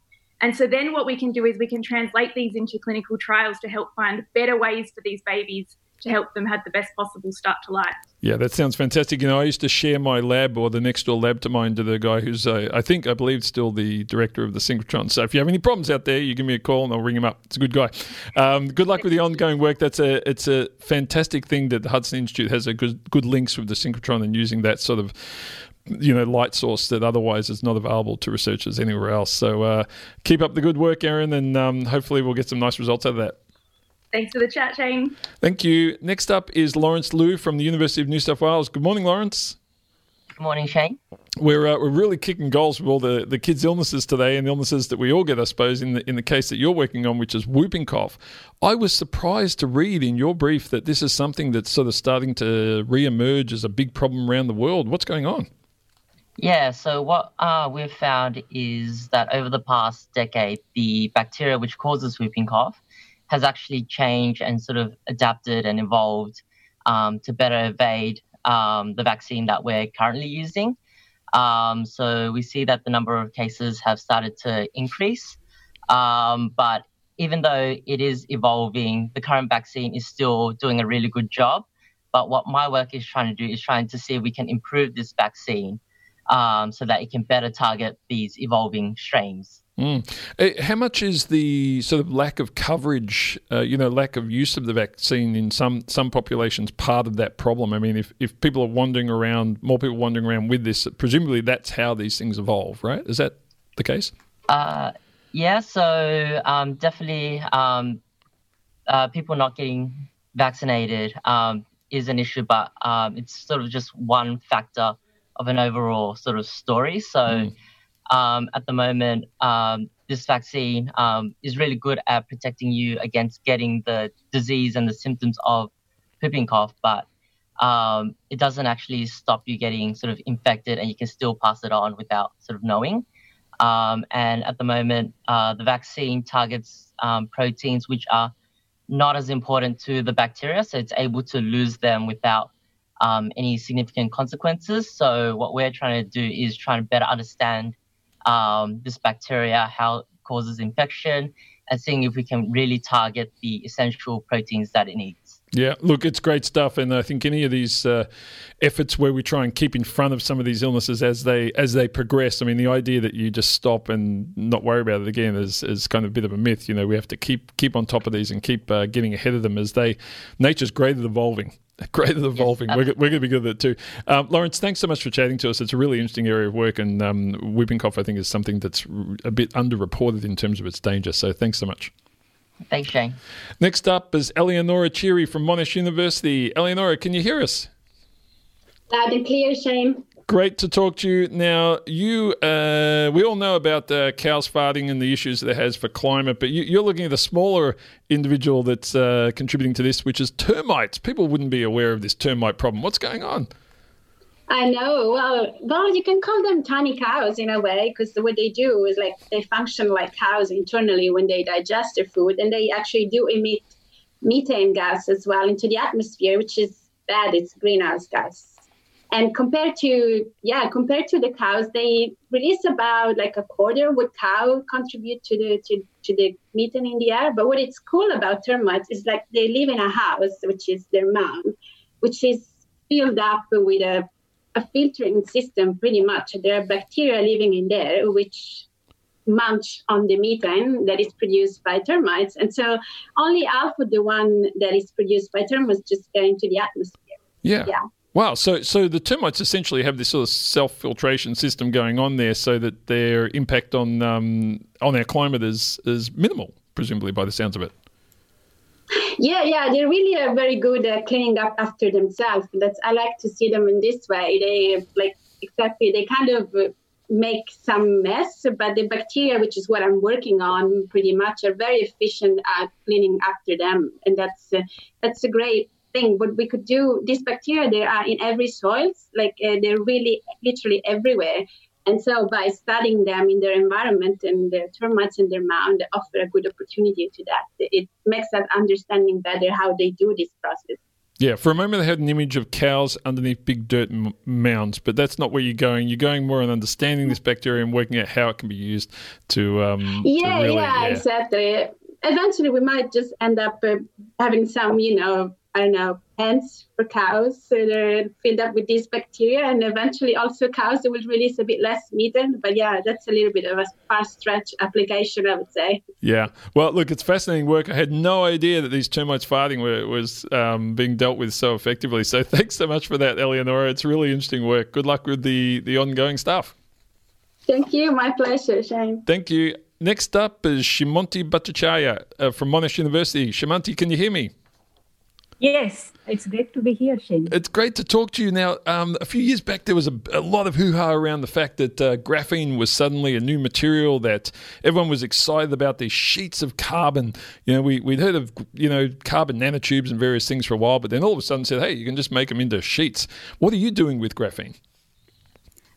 And so then what we can do is we can translate these into clinical trials to help find better ways for these babies to help them have the best possible start to life. Yeah, that sounds fantastic. You know, I used to share my lab or the next door lab to mine to the guy who's, uh, I think, I believe, still the director of the synchrotron. So if you have any problems out there, you give me a call and I'll ring him up. It's a good guy. Um, good luck with the ongoing work. That's a it's a fantastic thing that the Hudson Institute has a good good links with the synchrotron and using that sort of you know light source that otherwise is not available to researchers anywhere else. So uh, keep up the good work, Erin, and um, hopefully we'll get some nice results out of that. Thanks for the chat, Shane. Thank you. Next up is Laurence Luu from the University of New South Wales. Good morning, Laurence. Good morning, Shane. We're uh, we're really kicking goals with all the, the kids' illnesses today, and the illnesses that we all get, I suppose, in the in the case that you're working on, which is whooping cough. I was surprised to read in your brief that this is something that's sort of starting to re-emerge as a big problem around the world. What's going on? Yeah, so what uh, we've found is that over the past decade, the bacteria which causes whooping cough has actually changed and sort of adapted and evolved um, to better evade um, the vaccine that we're currently using. Um, so we see that the number of cases have started to increase. Um, but even though it is evolving, the current vaccine is still doing a really good job. But what my work is trying to do is trying to see if we can improve this vaccine um, so that it can better target these evolving strains. Mm. How much is the sort of lack of coverage, uh, you know, lack of use of the vaccine in some some populations part of that problem? I mean, if, if people are wandering around, more people wandering around with this, presumably that's how these things evolve, right? Is that the case? Uh, yeah, so um, definitely um, uh, people not getting vaccinated um, is an issue, but um, it's sort of just one factor of an overall sort of story. So mm. Um, at the moment, um, this vaccine um, is really good at protecting you against getting the disease and the symptoms of whooping cough, but um, it doesn't actually stop you getting sort of infected, and you can still pass it on without sort of knowing. Um, and at the moment, uh, the vaccine targets um, proteins which are not as important to the bacteria, so it's able to lose them without any significant consequences. So what we're trying to do is trying to better understand um, this bacteria, how it causes infection, and seeing if we can really target the essential proteins that it needs. Yeah, look, it's great stuff, and I think any of these uh, efforts where we try and keep in front of some of these illnesses as they as they progress. I mean, the idea that you just stop and not worry about it again is, is kind of a bit of a myth. You know, we have to keep keep on top of these and keep uh, getting ahead of them as they nature's great at evolving. Great at evolving. Yes, we're, we're going to be good at it too. Um, Laurence, thanks so much for chatting to us. It's a really interesting area of work, and um, whooping cough, I think, is something that's a bit underreported in terms of its danger. So thanks so much. Thanks, Shane. Next up is Eleonora Chiri from Monash University. Eleonora, can you hear us? Loud and clear, Shane. Great to talk to you. Now, you, uh, we all know about uh, cows farting and the issues that it has for climate, but you, are looking at a smaller individual that's uh, contributing to this, which is termites. People wouldn't be aware of this termite problem. What's going on? I know. Well, well, you can call them tiny cows in a way because what they do is like they function like cows internally when they digest their food, and they actually do emit methane gas as well into the atmosphere, which is bad. It's greenhouse gas. And compared to yeah, compared to the cows, they release about like a quarter what cow contribute to the to, to the methane in the air. But what is cool about termites is like they live in a house, which is their mound, which is filled up with a a filtering system pretty much. There are bacteria living in there which munch on the methane that is produced by termites. And so only half of the one that is produced by termites just get into the atmosphere. Yeah. Yeah. Wow. So, so the termites essentially have this sort of self filtration system going on there, so that their impact on um, on our climate is is minimal, presumably by the sounds of it. Yeah, yeah, they really are very good at cleaning up after themselves. That's I like to see them in this way. They like exactly they kind of make some mess, but the bacteria, which is what I'm working on, pretty much are very efficient at cleaning after them, and that's uh, that's a great thing. What we could do, these bacteria, they are in every soil, like uh, they're really literally everywhere. And so by studying them in their environment and the termites in their mound, they offer a good opportunity to that. It makes us understanding better how they do this process. Yeah, for a moment I had an image of cows underneath big dirt m- mounds, but that's not where you're going. You're going more on understanding this bacteria and working out how it can be used to. Um, yeah, to really, yeah, yeah, exactly. Eventually, we might just end up uh, having some, you know, I don't know, pens for cows. So they're filled up with these bacteria, and eventually also cows that will release a bit less methane. But yeah, that's a little bit of a far stretch application, I would say. Yeah. Well, look, it's fascinating work. I had no idea that these termites farting were, was um, being dealt with so effectively. So thanks so much for that, Eleonora. It's really interesting work. Good luck with the, the ongoing stuff. Thank you. My pleasure, Shane. Thank you. Next up is Shimanti Bhattacharya uh, from Monash University. Shimanti, can you hear me? Yes, it's great to be here, Shane. It's great to talk to you. Now, um, a few years back, there was a, a lot of hoo ha around the fact that uh, graphene was suddenly a new material that everyone was excited about these sheets of carbon. You know, we, we'd heard of, you know, carbon nanotubes and various things for a while, but then all of a sudden said, hey, you can just make them into sheets. What are you doing with graphene?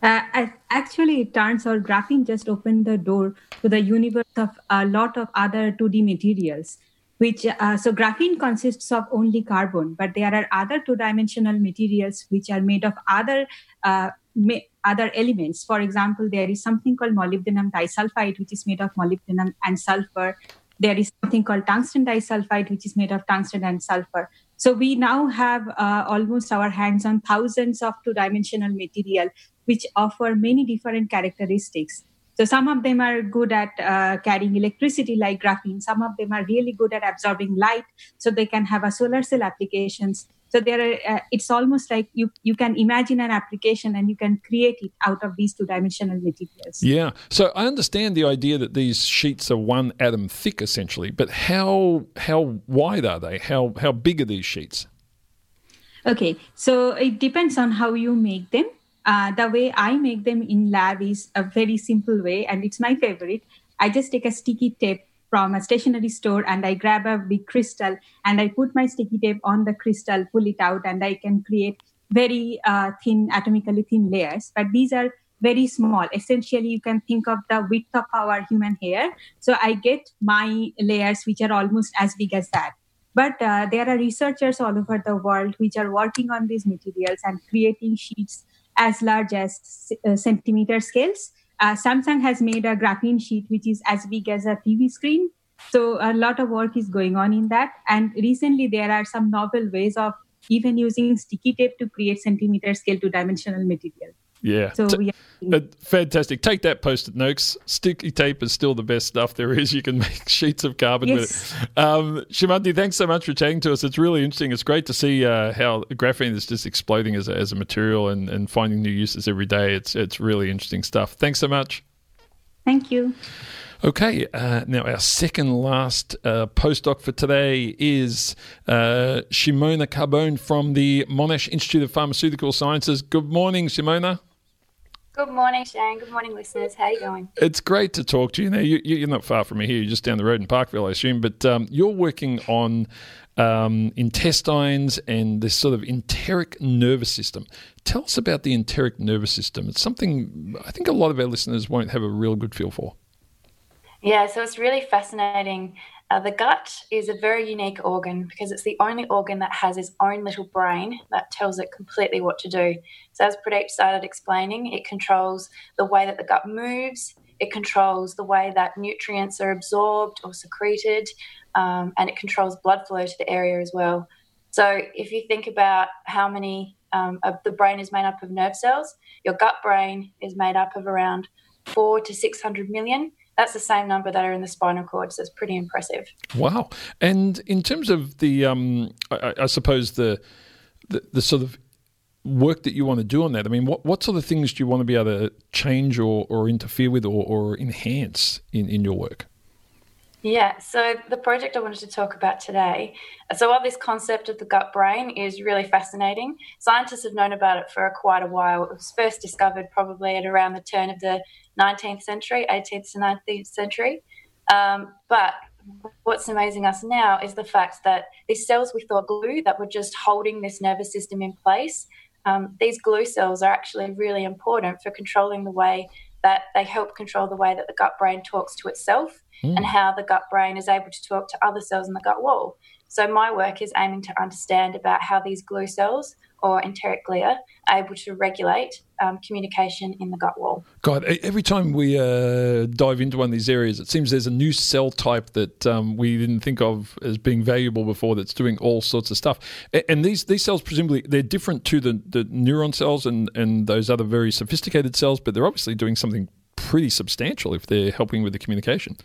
Uh, actually, it turns out graphene just opened the door to the universe of a lot of other 2D materials. Which uh, so graphene consists of only carbon, but there are other two-dimensional materials which are made of other uh, ma- other elements. For example, there is something called molybdenum disulfide, which is made of molybdenum and sulfur. There is something called tungsten disulfide, which is made of tungsten and sulfur. So we now have uh, almost our hands on thousands of two-dimensional material which offer many different characteristics. So some of them are good at uh, carrying electricity like graphene. Some of them are really good at absorbing light, so they can have a solar cell applications. So there are, uh, it's almost like you you can imagine an application and you can create it out of these two dimensional materials. Yeah. So I understand the idea that these sheets are one atom thick essentially, but how how wide are they? How how big are these sheets? Okay, so it depends on how you make them. Uh, the way I make them in lab is a very simple way, and it's my favorite. I just take a sticky tape from a stationery store and I grab a big crystal and I put my sticky tape on the crystal, pull it out, and I can create very uh, thin, atomically thin layers. But these are very small. Essentially, you can think of the width of our human hair. So I get my layers, which are almost as big as that. But uh, there are researchers all over the world which are working on these materials and creating sheets as large as uh, centimeter scales. Uh, Samsung has made a graphene sheet which is as big as a TV screen. So a lot of work is going on in that. And recently there are some novel ways of even using sticky tape to create centimeter scale two dimensional material. Yeah. So T- uh, fantastic. Take that post-it notes. Sticky tape is still the best stuff there is. You can make sheets of carbon yes. with it. Um, Shimanti, thanks so much for chatting to us. It's really interesting. It's great to see uh, how graphene is just exploding as a, as a material and, and finding new uses every day. It's it's really interesting stuff. Thanks so much. Thank you. Okay, uh, now our second last uh, postdoc for today is uh, Shimona Carbone from the Monash Institute of Pharmaceutical Sciences. Good morning, Shimona. Good morning, Shane. Good morning, listeners. How are you going? It's great to talk to you. Now, you, you're not far from me here. You're just down the road in Parkville, I assume. But um, you're working on um, intestines and this sort of enteric nervous system. Tell us about the enteric nervous system. It's something I think a lot of our listeners won't have a real good feel for. Yeah, so it's really fascinating. Uh, the gut is a very unique organ because it's the only organ that has its own little brain that tells it completely what to do. So, as Pradeep started explaining, it controls the way that the gut moves, it controls the way that nutrients are absorbed or secreted, um, and it controls blood flow to the area as well. So, if you think about how many um, of the brain is made up of nerve cells, your gut brain is made up of around four to 600 million that's the same number that are in the spinal cord. So it's pretty impressive. Wow! And in terms of the, um, I, I, suppose the, the, the sort of work that you want to do on that. I mean, what what sort of things do you want to be able to change or, or interfere with or, or enhance in, in your work? Yeah, so the project I wanted to talk about today. So, while this concept of the gut brain is really fascinating, scientists have known about it for quite a while. It was first discovered probably at around the turn of the 19th century, 18th to 19th century. Um, but what's amazing us now is the fact that these cells we thought glue that were just holding this nervous system in place, um, these glue cells are actually really important for controlling the way that they help control the way that the gut brain talks to itself mm. and how the gut brain is able to talk to other cells in the gut wall. So my work is aiming to understand about how these glue cells or enteric glia able to regulate um, communication in the gut wall. God, every time we uh, dive into one of these areas, it seems there's a new cell type that um, we didn't think of as being valuable before that's doing all sorts of stuff. And these these cells, presumably, they're different to the, the neuron cells and, and those other very sophisticated cells, but they're obviously doing something pretty substantial if they're helping with the communication.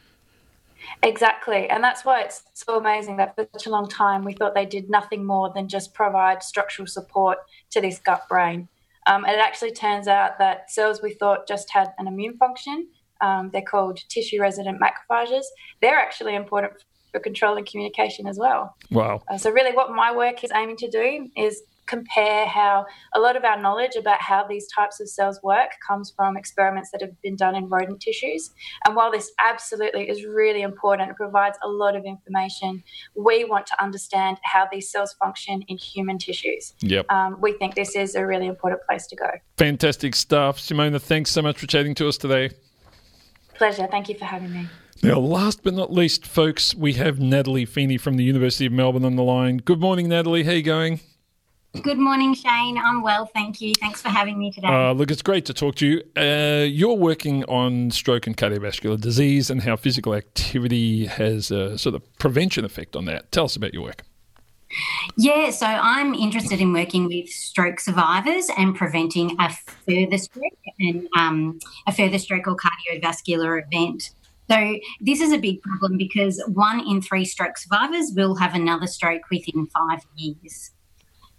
Exactly. And that's why it's so amazing that for such a long time we thought they did nothing more than just provide structural support to this gut brain. Um, and it actually turns out that cells we thought just had an immune function, um, they're called tissue resident macrophages, they're actually important for controlling communication as well. Wow. Uh, so, really, what my work is aiming to do is compare how a lot of our knowledge about how these types of cells work comes from experiments that have been done in rodent tissues. And while this absolutely is really important, it provides a lot of information, we want to understand how these cells function in human tissues. Yep. Um, we think this is a really important place to go. Fantastic stuff. Simona, thanks so much for chatting to us today. Pleasure. Thank you for having me. Now, last but not least, folks, we have Natalie Fini from the University of Melbourne on the line. Good morning, Natalie. How are you going? Good morning, Shane. I'm well, thank you. Thanks for having me today. Uh, look, it's great to talk to you. Uh, you're working on stroke and cardiovascular disease and how physical activity has a sort of prevention effect on that. Tell us about your work. Yeah, so I'm interested in working with stroke survivors and preventing a further stroke and um, a further stroke or cardiovascular event. So this is a big problem because one in three stroke survivors will have another stroke within five years.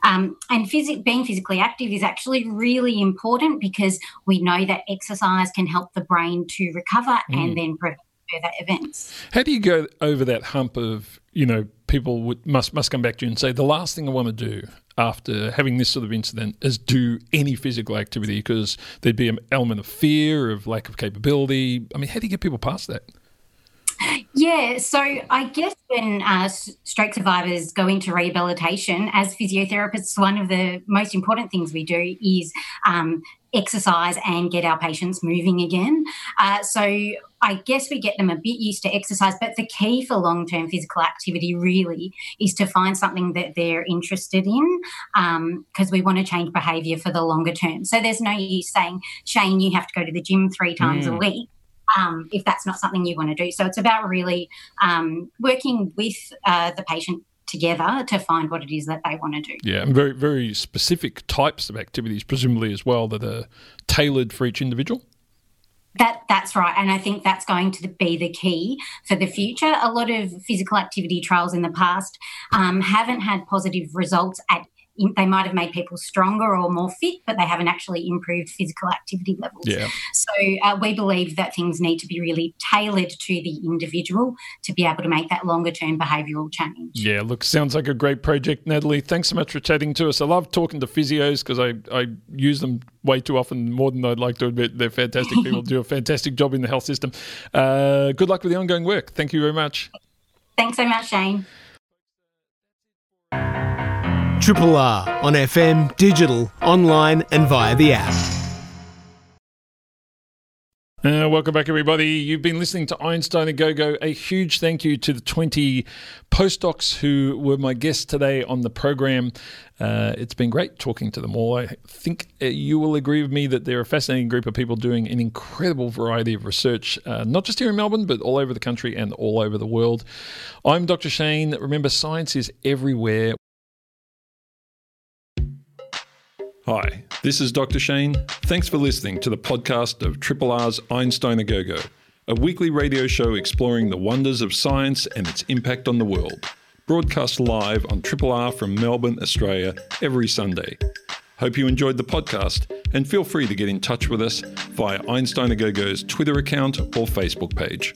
Um, and phys- being physically active is actually really important because we know that exercise can help the brain to recover Mm. and then prevent further events. How do you go over that hump of, you know, people would, must, must come back to you and say, the last thing I want to do after having this sort of incident is do any physical activity because there'd be an element of fear, of lack of capability. I mean, how do you get people past that? Yeah, so I guess when uh, stroke survivors go into rehabilitation, as physiotherapists, one of the most important things we do is um, exercise and get our patients moving again. Uh, so I guess we get them a bit used to exercise, but the key for long term physical activity really is to find something that they're interested in because we want to change behaviour for the longer term. So there's no use saying, Shane, you have to go to the gym three times a Mm. week um, if that's not something you want to do. So it's about really um, working with uh, the patient together to find what it is that they want to do. Yeah, and very, very specific types of activities, presumably as well, that are tailored for each individual. That that's right, and I think that's going to be the key for the future. A lot of physical activity trials in the past um, haven't had positive results at. They might have made people stronger or more fit, but they haven't actually improved physical activity levels. Yeah. So uh, we believe that things need to be really tailored to the individual to be able to make that longer term behavioural change. Yeah, look, sounds like a great project, Natalie. Thanks so much for chatting to us. I love talking to physios because I, I use them way too often, more than I'd like to admit. They're fantastic people, do a fantastic job in the health system. Uh, good luck with the ongoing work. Thank you very much. Thanks so much, Shane. Triple R on FM, digital, online, and via the app. Uh, welcome back, everybody. You've been listening to Einstein a Go Go. A huge thank you to the 20 postdocs who were my guests today on the program. Uh, it's been great talking to them all. I think uh, you will agree with me that they're a fascinating group of people doing an incredible variety of research, uh, not just here in Melbourne, but all over the country and all over the world. I'm Dr. Shane. Remember, science is everywhere. Hi, this is Dr. Shane. Thanks for listening to the podcast of Triple R's Einstein a Go Go, a weekly radio show exploring the wonders of science and its impact on the world. Broadcast live on Triple R from Melbourne, Australia, every Sunday. Hope you enjoyed the podcast and feel free to get in touch with us via Einstein a Go Go's Twitter account or Facebook page.